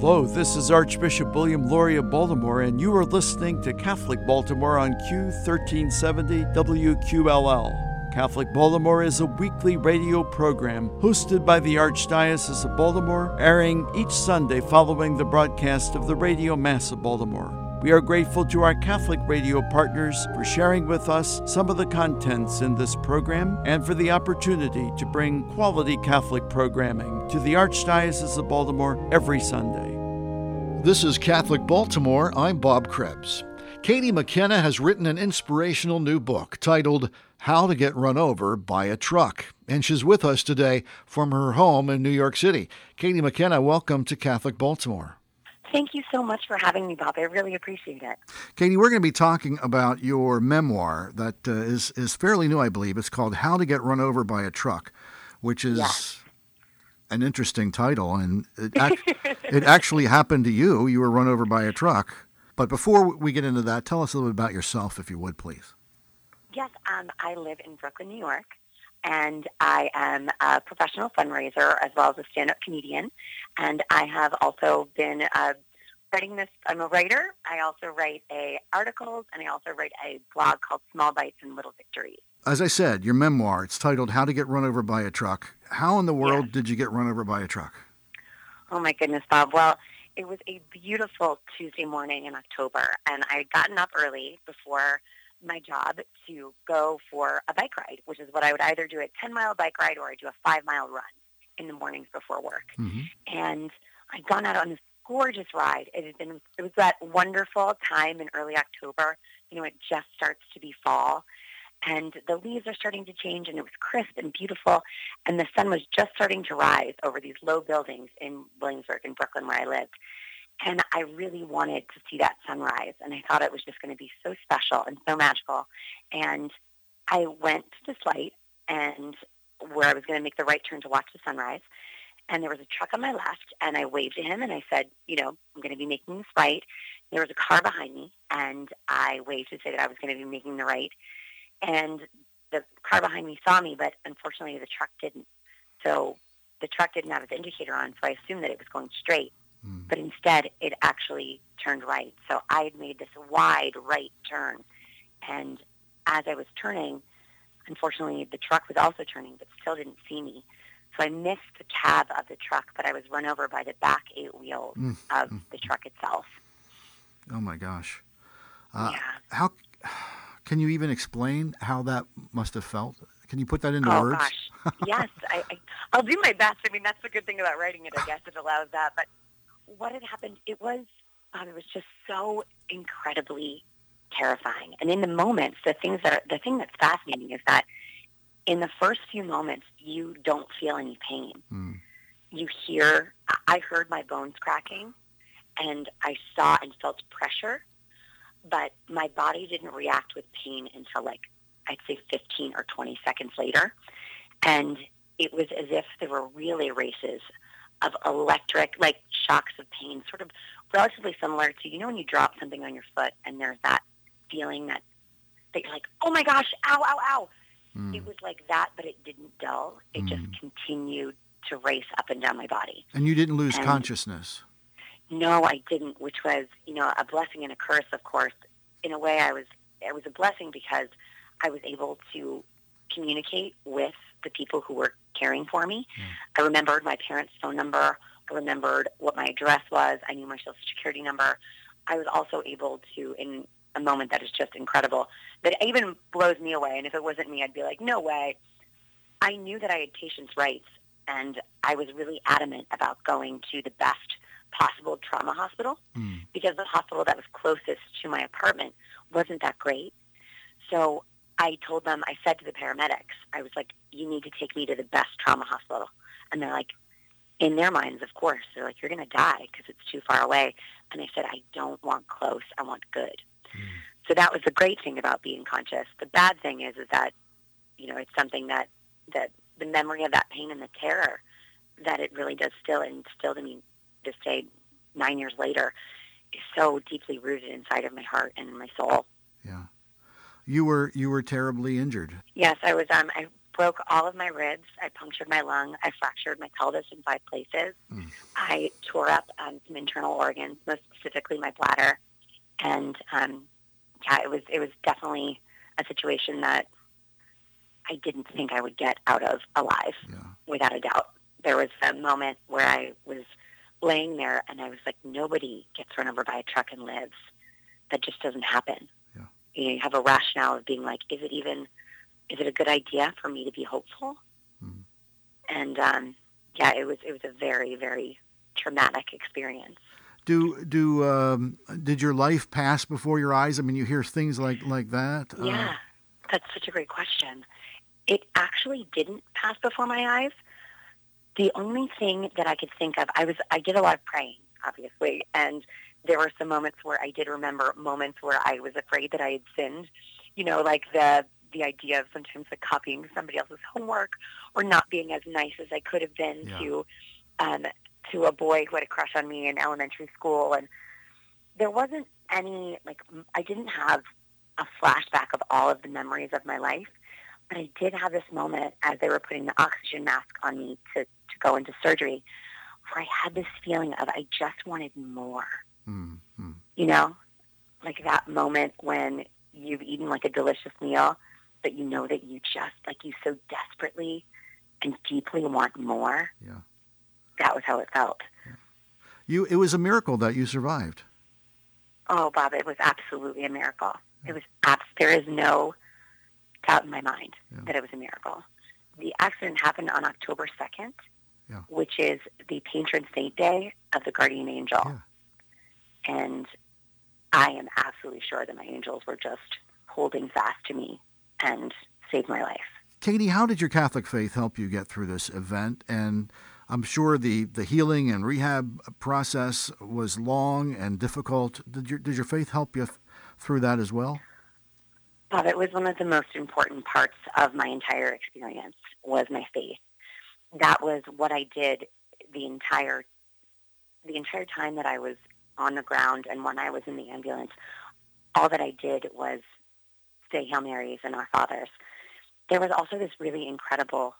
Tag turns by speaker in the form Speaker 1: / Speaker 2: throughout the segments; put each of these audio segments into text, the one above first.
Speaker 1: Hello, this is Archbishop William Lori of Baltimore, and you are listening to Catholic Baltimore on Q1370 WQLL. Catholic Baltimore is a weekly radio program hosted by the Archdiocese of Baltimore, airing each Sunday following the broadcast of the Radio Mass of Baltimore. We are grateful to our Catholic radio partners for sharing with us some of the contents in this program and for the opportunity to bring quality Catholic programming to the Archdiocese of Baltimore every Sunday.
Speaker 2: This is Catholic Baltimore. I'm Bob Krebs. Katie McKenna has written an inspirational new book titled How to Get Run Over by a Truck, and she's with us today from her home in New York City. Katie McKenna, welcome to Catholic Baltimore.
Speaker 3: Thank you so much for having me, Bob. I really appreciate it.
Speaker 2: Katie, we're going to be talking about your memoir that uh, is is fairly new, I believe. It's called How to Get Run Over by a Truck, which is
Speaker 3: Yes.
Speaker 2: an interesting title, and it, ac- it actually happened to you. You were run over by a truck. But before we get into that, tell us a little bit about yourself, if you would, please.
Speaker 3: Yes, um, I live in Brooklyn, New York, and I am a professional fundraiser as well as a stand-up comedian. And I have also been uh, writing this. I'm a writer. I also write a articles, and I also write a blog called Small Bites and Little Victories.
Speaker 2: As I said, your memoir, it's titled How to Get Run Over by a Truck. How in the world
Speaker 3: Yes.
Speaker 2: did you get run over by a truck?
Speaker 3: Oh my goodness, Bob. Well, it was a beautiful Tuesday morning in October, and I had gotten up early before my job to go for a bike ride, which is what I would either do a 10-mile bike ride or I do a five-mile run in the mornings before work.
Speaker 2: Mm-hmm.
Speaker 3: And I'd gone out on this gorgeous ride. It had been, it was that wonderful time in early October. You know, it just starts to be fall. And the leaves are starting to change, and it was crisp and beautiful. And the sun was just starting to rise over these low buildings in Williamsburg, in Brooklyn, where I lived. And I really wanted to see that sunrise, and I thought it was just going to be so special and so magical. And I went to this light, and where I was going to make the right turn to watch the sunrise, and there was a truck on my left, and I waved to him, and I said, you know, I'm going to be making this right. There was a car behind me, and I waved to say that I was going to be making the right, and the car behind me saw me, but unfortunately the truck didn't. So the truck didn't have its indicator on, so I assumed that it was going straight.
Speaker 2: Mm.
Speaker 3: But instead, it actually turned right. So I had made this wide right turn. And as I was turning, unfortunately, the truck was also turning, but still didn't see me. So I missed the cab of the truck, but I was run over by the back eight wheels
Speaker 2: Mm,
Speaker 3: of
Speaker 2: mm.
Speaker 3: the truck itself.
Speaker 2: Oh my gosh. Uh,
Speaker 3: yeah.
Speaker 2: How can you even explain how that must have felt? Can you put that into
Speaker 3: oh
Speaker 2: words?
Speaker 3: gosh, yes, I, I, I'll do my best. I mean, that's the good thing about writing it. I guess it allows that. But what had happened? It was, um, it was just so incredibly terrifying. And in the moments, the things that are, the thing that's fascinating is that in the first few moments, you don't feel any pain.
Speaker 2: Mm.
Speaker 3: You hear, I- heard my bones cracking, and I saw and felt pressure, but my body didn't react with pain until like I'd say 15 or 20 seconds later. And it was as if there were relay races of electric, like shocks of pain, sort of relatively similar to, you know, when you drop something on your foot and there's that feeling that, that you're like, oh my gosh, ow, ow, ow.
Speaker 2: Mm.
Speaker 3: It was like that, but it didn't dull. It just continued to race up and down my body.
Speaker 2: And you didn't lose
Speaker 3: And-
Speaker 2: consciousness.
Speaker 3: No, I didn't, which was, you know, a blessing and a curse, of course. In a way, I was, it was a blessing because I was able to communicate with the people who were caring for me. I remembered my parents' phone number. I remembered what my address was. I knew my social security number. I was also able to, in a moment that is just incredible, that even blows me away. And if it wasn't me, I'd be like, no way. I knew that I had patients' rights, and I was really adamant about going to the best possible trauma hospital
Speaker 2: Mm.
Speaker 3: because the hospital that was closest to my apartment wasn't that great. So I told them, I said to the paramedics, I was like, you need to take me to the best trauma hospital. And they're like, in their minds, of course, they're like, you're going to die because it's too far away. And I said, I don't want close. I want good. Hmm. So that was the great thing about being conscious. The bad thing is, is that, you know, it's something that, that the memory of that pain and the terror that it really does still instill in me this day, nine years later, is so deeply rooted inside of my heart and my soul.
Speaker 2: Yeah. You were you were terribly injured.
Speaker 3: Yes, I was. Um, I broke all of my ribs. I punctured my lung. I fractured my pelvis in five places. Mm. I tore up um, some internal organs, most specifically my bladder. And um, yeah, it was it was definitely a situation that I didn't think I would get out of alive, yeah. without a doubt. There was a moment where I was laying there and I was like, nobody gets run over by a truck and lives. That just doesn't happen. You, know, you have a rationale of being like, is it even, is it a good idea for me to be hopeful? Mm. And um, yeah, it was it was a very very traumatic experience.
Speaker 2: Do do um, did your life pass before your eyes? I mean, you hear things like like that.
Speaker 3: Uh, yeah, uh, that's such a great question. It actually didn't pass before my eyes. The only thing that I could think of, I was I did a lot of praying, obviously, and there were some moments where I did remember moments where I was afraid that I had sinned. You know, like the the idea of sometimes like copying somebody else's homework or not being as nice as I could have been yeah. to um, to a boy who had a crush on me in elementary school, and there wasn't any like I didn't have a flashback of all of the memories of my life, but I did have this moment as they were putting the oxygen mask on me to to go into surgery, where I had this feeling of I just wanted more. Mm-hmm. You know, like that moment when you've eaten like a delicious meal, but you know that you just like you so desperately and deeply want more.
Speaker 2: Yeah
Speaker 3: that was how it felt.
Speaker 2: You, it was a miracle that you survived.
Speaker 3: Oh, Bob, it was absolutely a miracle. It was abs- there is no doubt in my mind yeah. that it was a miracle. The accident happened on October 2nd, yeah. which is the patron saint day of the guardian angel. And I am absolutely sure that my angels were just holding fast to me and saved my life.
Speaker 2: Katie, how did your Catholic faith help you get through this event? And I'm sure the, the healing and rehab process was long and difficult. Did your, did your faith help you through that as well?
Speaker 3: Bob, it was one of the most important parts of my entire experience was my faith. That was what I did the entire the entire time that I was on the ground and when I was in the ambulance. All that I did was say Hail Marys and Our Fathers. There was also this really incredible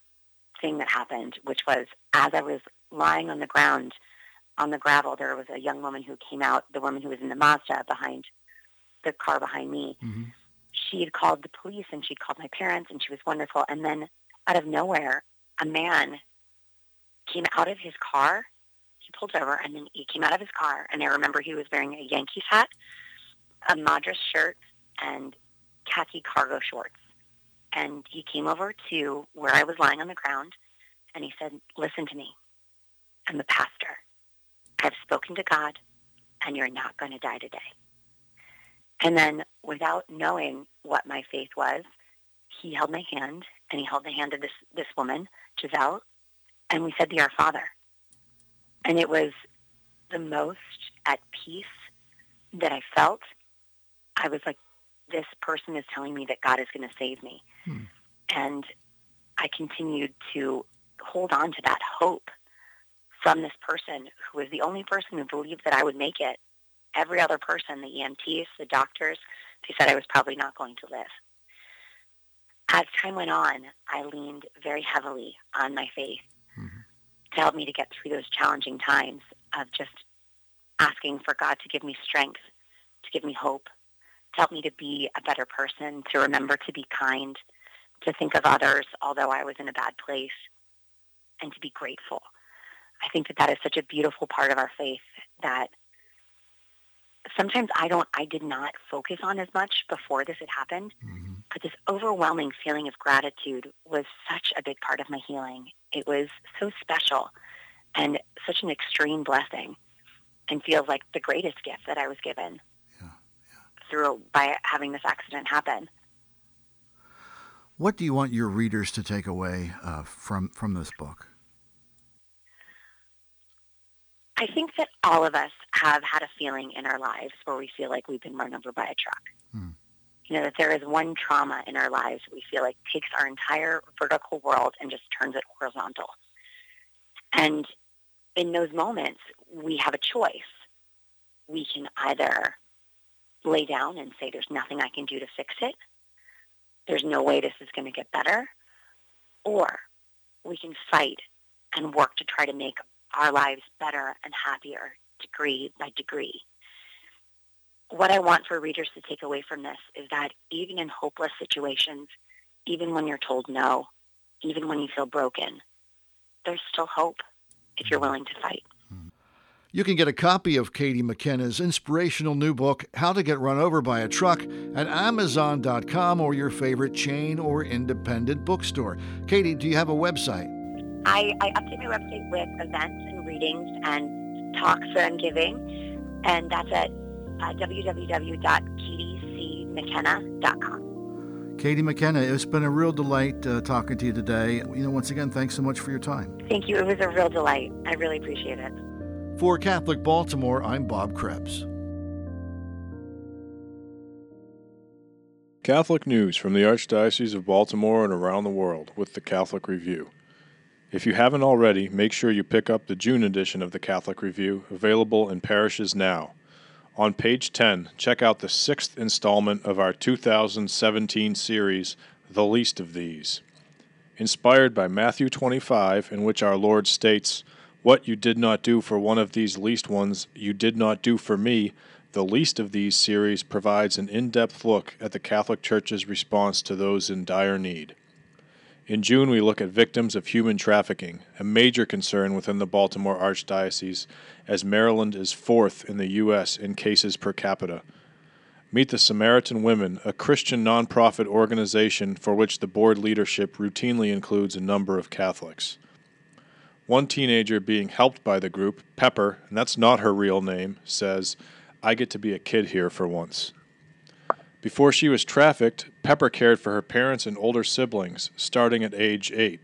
Speaker 3: thing that happened, which was as I was lying on the ground on the gravel, there was a young woman who came out, the woman who was in the Mazda behind the car behind me. Mm-hmm. She had called the police and she'd called my parents and she was wonderful. And then out of nowhere, a man came out of his car. Pulled over and then he came out of his car. And I remember he was wearing a Yankees hat, a Madras shirt, and khaki cargo shorts and he came over to where I was lying on the ground and he said, listen to me. I'm a pastor. I've spoken to God and you're not going to die today. And then without knowing what my faith was, he held my hand and he held the hand of this, this woman, Giselle, and we said the Our Father. And it was the most at peace that I felt. I was like, this person is telling me that God is going to save me. Hmm. And I continued to hold on to that hope from this person who was the only person who believed that I would make it. Every other person, the EMTs, the doctors, they said I was probably not going to live. As time went on, I leaned very heavily on my faith. To help me to get through those challenging times of just asking for God to give me strength, to give me hope, to help me to be a better person, to remember to be kind, to think of others, although I was in a bad place, and to be grateful. I think that that is such a beautiful part of our faith that sometimes I don't, I did not focus on as much before this had happened, mm-hmm. but this overwhelming feeling of gratitude was such a big part of my healing. It was so special and such an extreme blessing and feels like the greatest gift that I was given through by having this accident happen.
Speaker 2: What do you want your readers to take away uh, from from this book?
Speaker 3: I think that all of us have had a feeling in our lives where we feel like we've been run over by a truck. Hmm. You know, that there is one trauma in our lives we feel like takes our entire vertical world and just turns it horizontal. And in those moments, we have a choice. We can either lay down and say there's nothing I can do to fix it. There's no way this is going to get better. or we can fight and work to try to make our lives better and happier degree by degree. What I want for readers to take away from this is that even in hopeless situations, even when you're told no, even when you feel broken, there's still hope if you're willing to fight.
Speaker 2: You can get a copy of Katie McKenna's inspirational new book, How to Get Run Over by a Truck, at Amazon.com or your favorite chain or independent bookstore. Katie, do you have a website?
Speaker 3: I, I update my website with events and readings and talks that I'm giving, and that's at uh, www.katiecmckenna.com.
Speaker 2: Katie McKenna, it's been a real delight uh, talking to you today. You know, once again, thanks so much for your time.
Speaker 3: Thank you. It was a real delight. I really appreciate it.
Speaker 2: For Catholic Baltimore, I'm Bob Krebs.
Speaker 4: Catholic news from the Archdiocese of Baltimore and around the world with the Catholic Review. If you haven't already, make sure you pick up the June edition of the Catholic Review, available in parishes now. On page 10, check out the sixth installment of our 2017 series, The Least of These. Inspired by Matthew 25, in which our Lord states, what you did not do for one of these least ones, you did not do for me. The least of these series provides an in depth look at the Catholic Church's response to those in dire need. In June, we look at victims of human trafficking, a major concern within the Baltimore Archdiocese, as Maryland is fourth in the U.S. in cases per capita. Meet the Samaritan Women, a Christian nonprofit organization for which the board leadership routinely includes a number of Catholics. One teenager being helped by the group, Pepper, and that's not her real name, says, I get to be a kid here for once. Before she was trafficked, Pepper cared for her parents and older siblings, starting at age 8.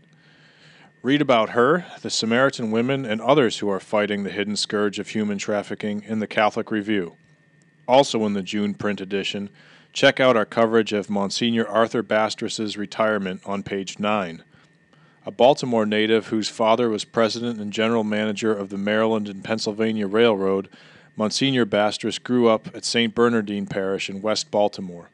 Speaker 4: Read about her, the Samaritan women, and others who are fighting the hidden scourge of human trafficking in the Catholic Review. Also in the June print edition, check out our coverage of Monsignor Arthur Bastress's retirement on page 9 a Baltimore native whose father was president and general manager of the Maryland and Pennsylvania Railroad, Monsignor Bastras grew up at St. Bernardine Parish in West Baltimore.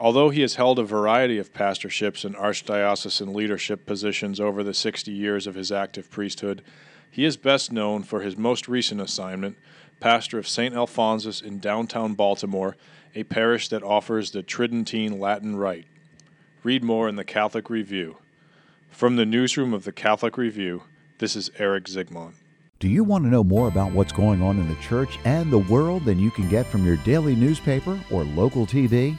Speaker 4: Although he has held a variety of pastorships and archdiocesan leadership positions over the 60 years of his active priesthood, he is best known for his most recent assignment, pastor of St. Alphonsus in downtown Baltimore, a parish that offers the Tridentine Latin Rite. Read more in the Catholic Review. From the newsroom of the Catholic Review, this is Erik Zygmont.
Speaker 5: Do you want to know more about what's going on in the church and the world than you can get from your daily newspaper or local TV?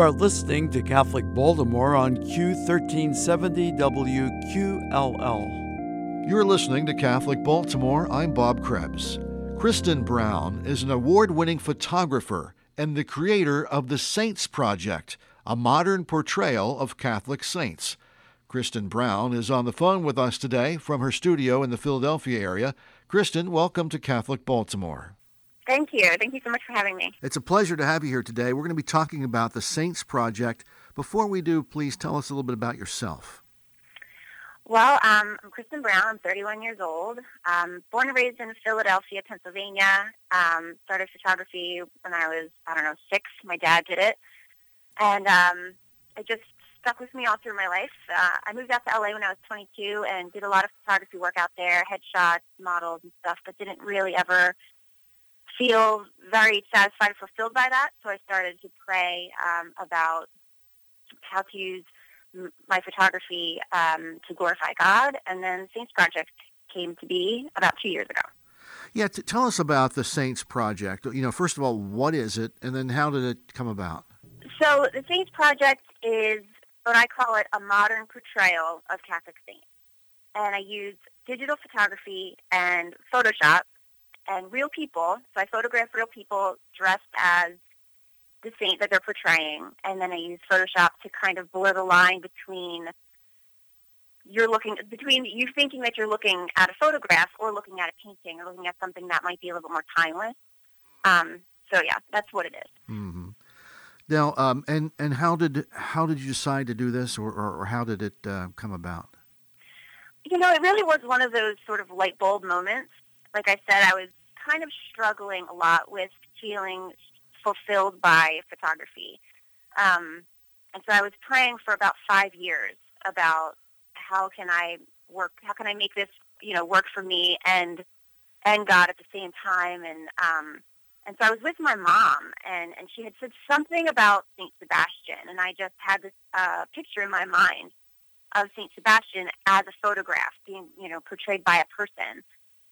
Speaker 1: You are listening to Catholic Baltimore on Q1370 WQLL.
Speaker 2: You're listening to Catholic Baltimore. I'm Bob Krebs. Kristen Brown is an award winning photographer and the creator of the Saints Project, a modern portrayal of Catholic saints. Kristen Brown is on the phone with us today from her studio in the Philadelphia area. Kristen, welcome to Catholic Baltimore.
Speaker 3: Thank you. Thank you so much for having me.
Speaker 2: It's a pleasure to have you here today. We're going to be talking about the Saints Project. Before we do, please tell us a little bit about yourself.
Speaker 3: Well, um, I'm Kristen Brown. I'm 31 years old. Um, born and raised in Philadelphia, Pennsylvania. Um, started photography when I was, I don't know, six. My dad did it. And um, I just stuck with me all through my life. Uh, I moved out to LA when I was 22 and did a lot of photography work out there, headshots, models and stuff, but didn't really ever feel very satisfied or fulfilled by that. So I started to pray um, about how to use
Speaker 6: my photography um, to glorify God, and then Saints Project came to be about two years ago.
Speaker 2: Yeah, t- tell us about the Saints Project. You know, first of all, what is it, and then how did it come about?
Speaker 6: So the Saints Project is what I call it a modern portrayal of Catholic saints, and I use digital photography and Photoshop and real people. So I photograph real people dressed as the saint that they're portraying, and then I use Photoshop to kind of blur the line between you're looking between you thinking that you're looking at a photograph or looking at a painting or looking at something that might be a little bit more timeless. Um, so yeah, that's what it is.
Speaker 2: Mm-hmm. Now, um, and and how did how did you decide to do this, or, or, or how did it uh, come about?
Speaker 6: You know, it really was one of those sort of light bulb moments. Like I said, I was kind of struggling a lot with feeling fulfilled by photography. Um, and so I was praying for about five years about how can I work, how can I make this, you know, work for me and and God at the same time. And um, and so I was with my mom, and and she had said something about Saint Sebastian, and I just had this uh, picture in my mind of Saint Sebastian as a photograph being, you know, portrayed by a person,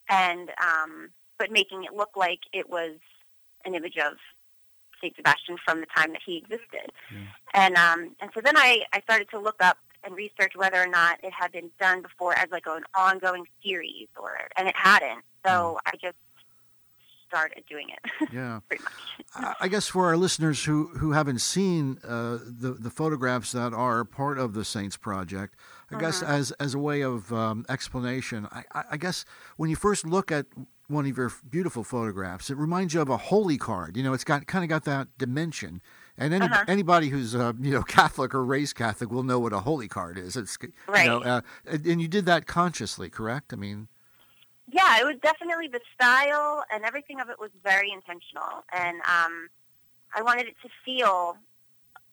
Speaker 6: and um, but making it look like it was an image of Saint Sebastian from the time that he existed. And um, and so then I, I started to look up and research whether or not it had been done before as like an ongoing series, or and it hadn't. So mm. I just started doing it.
Speaker 2: Yeah, pretty much. I guess for our listeners who who haven't seen uh, the the photographs that are part of the Saints Project, I mm-hmm. guess as as a way of um, explanation, I, I guess when you first look at one of your beautiful photographs. It reminds you of a holy card. You know, it's got kind of got that dimension. And any, uh-huh. anybody who's uh, you know Catholic or raised Catholic will know what a holy card is. It's
Speaker 6: right.
Speaker 2: You know, uh, and you did that consciously, correct? I mean,
Speaker 6: yeah, it was definitely the style and everything of it was very intentional, and um, I wanted it to feel,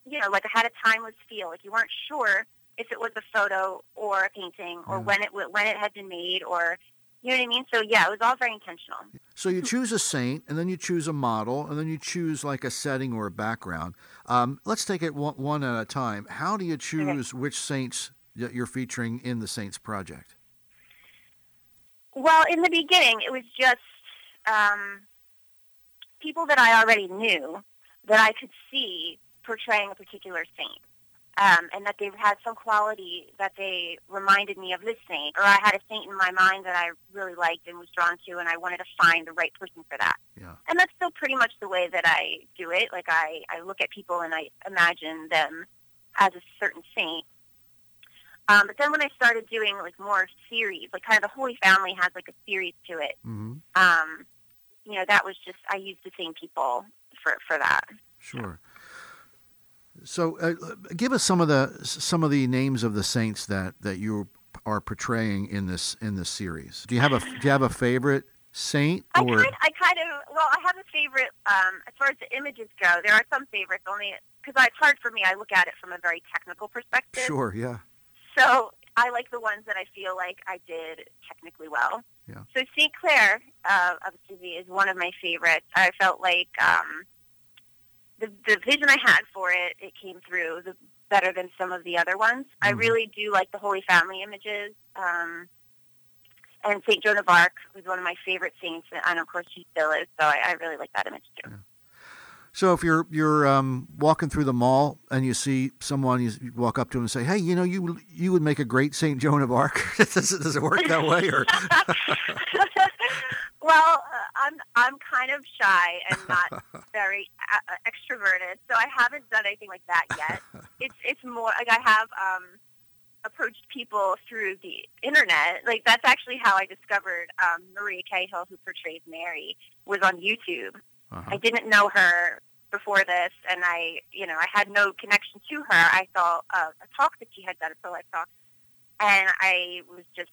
Speaker 6: you know, like I had a timeless feel. Like you weren't sure if it was a photo or a painting or when it when it had been made or you know what I mean? So yeah, it was all very intentional.
Speaker 2: So you choose a saint, and then you choose a model, and then you choose like a setting or a background. Um, let's take it one, one, at a time. How do you choose okay. which saints you're featuring in the Saints Project?
Speaker 6: Well, in the beginning, it was just um, people that I already knew that I could see portraying a particular saint um, and that they had some quality that they reminded me of this saint, or I had a saint in my mind that I really liked and was drawn to, and I wanted to find the right person for that.
Speaker 2: Yeah.
Speaker 6: And that's still pretty much the way that I do it. Like I, I look at people and I imagine them as a certain saint. Um, but then when I started doing like more series, like kind of the Holy Family has like a series to it.
Speaker 2: Mm-hmm.
Speaker 6: Um, you know, that was just I used the same people for for that.
Speaker 2: Sure. So, uh, give us some of the some of the names of the saints that, that you are portraying in this in this series. Do you have a Do you have a favorite saint?
Speaker 6: Or? I kind I kind of well, I have a favorite. Um, as far as the images go, there are some favorites only because it's hard for me. I look at it from a very technical perspective.
Speaker 2: Sure. Yeah.
Speaker 6: So I like the ones that I feel like I did technically well.
Speaker 2: Yeah.
Speaker 6: So Saint Clare uh, of Assisi is one of my favorites. I felt like. Um, the, the vision I had for it, it came through the, better than some of the other ones. Mm-hmm. I really do like the Holy Family images. Um, and St. Joan of Arc was one of my favorite saints, and of course she still is, so I, I really like that image too. Yeah.
Speaker 2: So if you're you're um, walking through the mall and you see someone, you walk up to them and say, "Hey, you know, you you would make a great Saint Joan of Arc." does, it, does it work that way, or?
Speaker 6: well, uh, I'm I'm kind of shy and not very uh, uh, extroverted, so I haven't done anything like that yet. it's it's more like I have um, approached people through the internet. Like that's actually how I discovered um, Maria Cahill, who portrays Mary, was on YouTube. Uh-huh. I didn't know her before this, and I, you know, I had no connection to her. I saw a, a talk that she had done, a pro life talk, and I was just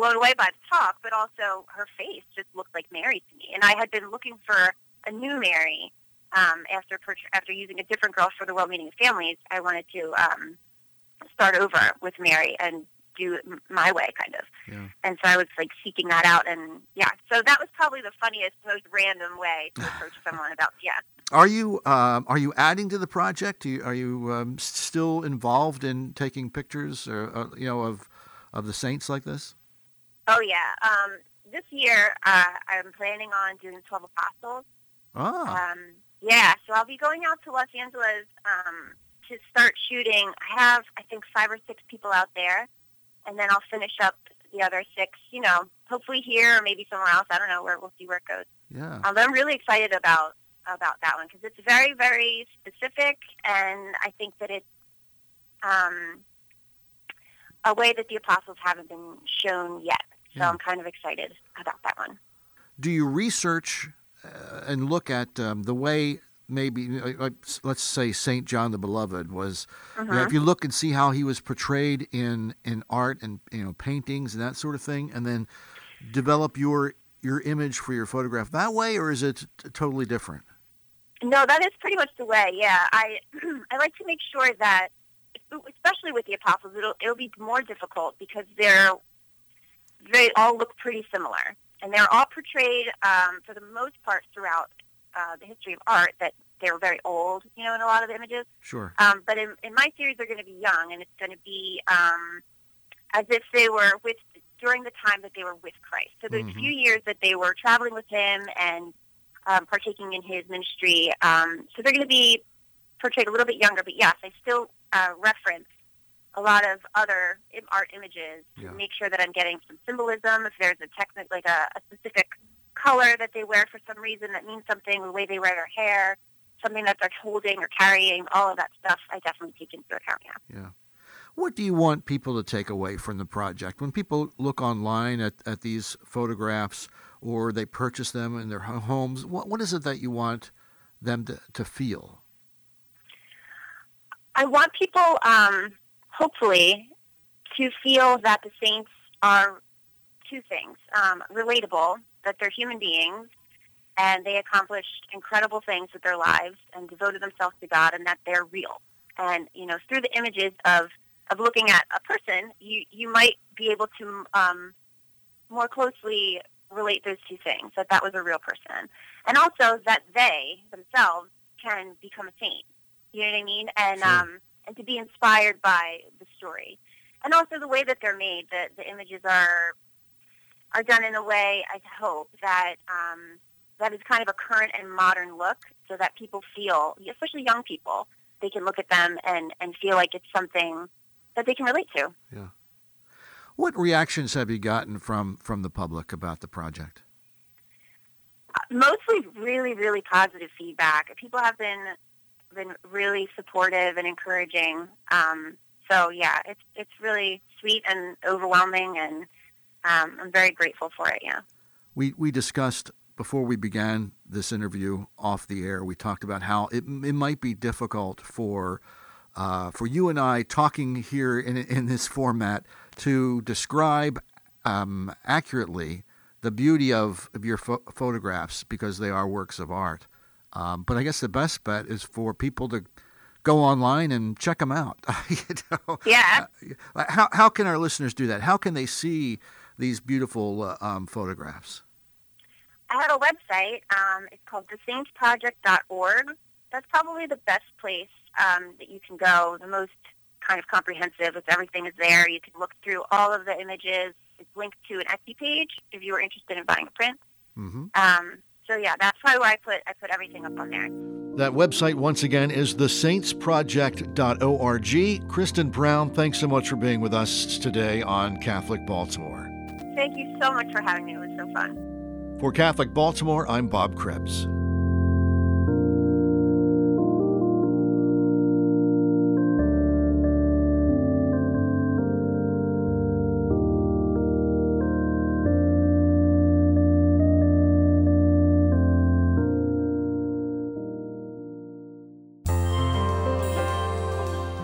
Speaker 6: blown away by the talk, but also her face just looked like Mary to me. And I had been looking for a new Mary um, after after using a different girl for the World Meeting of Families. I wanted to um, start over with Mary and do it my way, kind of.
Speaker 2: Yeah.
Speaker 6: And so I was like seeking that out, and yeah, so that was probably the funniest, most random way to approach someone about yeah.
Speaker 2: Are you uh, are you adding to the project? Are you, are you um, still involved in taking pictures, or uh, you know, of of the saints like this?
Speaker 6: Oh yeah. Um, this year, uh, I'm planning on doing Twelve Apostles.
Speaker 2: Ah.
Speaker 6: Um, yeah, so I'll be going out to Los Angeles um, to start shooting. I have, I think, five or six people out there, and then I'll finish up the other six. You know, hopefully here or maybe somewhere else. I don't know. Where we'll see where it goes.
Speaker 2: Yeah.
Speaker 6: Um, I'm really excited about about that one because it's very, very specific, and I think that it's um, a way that the apostles haven't been shown yet. So. I'm kind of excited about that one.
Speaker 2: Do you research uh, and look at um, the way maybe, uh, like, let's say, Saint John the Beloved was? You know, if you look and see how he was portrayed in in art and you know paintings and that sort of thing, and then develop your your image for your photograph that way, or is it t- totally different?
Speaker 6: No, that is pretty much the way. Yeah, I I like to make sure that, especially with the apostles, it'll it'll be more difficult because they're they all look pretty similar, and they're all portrayed um, for the most part throughout uh, the history of art that they're very old. You know, in a lot of images.
Speaker 2: Sure.
Speaker 6: Um, but in, in my series, they're going to be young, and it's going to be um, as if they were with during the time that they were with Christ. So those
Speaker 2: Mhm.
Speaker 6: few years that they were traveling with Him and um, partaking in His ministry. Um, so they're going to be portrayed a little bit younger, but yes, I still uh, reference a lot of other art images to
Speaker 2: Yeah.
Speaker 6: make sure that I'm getting some symbolism. If there's a technique, like a, a specific color that they wear for some reason that means something, the way they wear their hair, something that they're holding or carrying, all of that stuff I definitely take into account. Yeah.
Speaker 2: Yeah. What do you want people to take away from the project? When people look online at, at these photographs or they purchase them in their homes, what, what is it that you want them to, to feel?
Speaker 6: I want people, um, hopefully, to feel that the saints are two things: um, relatable, that they're human beings, and they accomplished incredible things with their lives and devoted themselves to God, and that they're real. And you know, through the images of of looking at a person, you you might be able to um, more closely relate those two things. That that was a real person, and also that they themselves can become a saint. You know what I mean? And
Speaker 2: Sure.
Speaker 6: um, and to be inspired by the story, and also the way that they're made. The the images are are done in a way I hope that um, that is kind of a current and modern look, so that people feel, especially young people, they can look at them and and feel like it's something that they can relate to. Yeah.
Speaker 2: What reactions have you gotten from, from the public about the project?
Speaker 6: mostly really really positive feedback people have been been really supportive and encouraging um, so yeah it's it's really sweet and overwhelming and um, i'm very grateful for it yeah
Speaker 2: We, we discussed before we began this interview off the air, we talked about how it, it might be difficult for, uh, for you and I talking here in, in this format to describe um, accurately the beauty of, of your pho- photographs because they are works of art. Um, but I guess the best bet is for people to go online and check them out. you know?
Speaker 6: yeah
Speaker 2: Uh, how, how can our listeners do that? How can they see these beautiful uh, um, photographs?
Speaker 6: i have a website um, it's called thesaintsproject.org that's probably the best place um, that you can go the most kind of comprehensive it's everything is there you can look through all of the images it's linked to an etsy page if you are interested in buying a print
Speaker 2: hmm
Speaker 6: Um, so yeah, that's probably why I put I put everything up on there.
Speaker 2: That website, once again, is thesaintsproject.org. Kristen Brown, thanks so much for being with us today on Catholic Baltimore.
Speaker 6: Thank you so much for having me. It was so fun.
Speaker 2: For Catholic Baltimore, I'm Bob Krebs.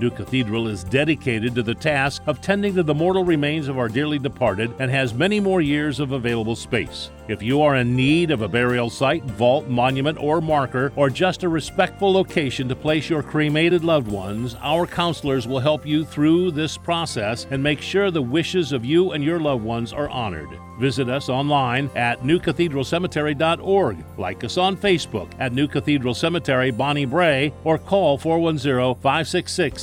Speaker 7: New Cathedral is dedicated to the task of tending to the mortal remains of our dearly departed and has many more years of available space. If you are in need of a burial site, vault, monument, or marker, or just a respectful location to place your cremated loved ones, our counselors will help you through this process and make sure the wishes of you and your loved ones are honored. Visit us online at newcathedralcemetery.org. Like us on Facebook at New Cathedral Cemetery Bonnie Brae, or call 410 566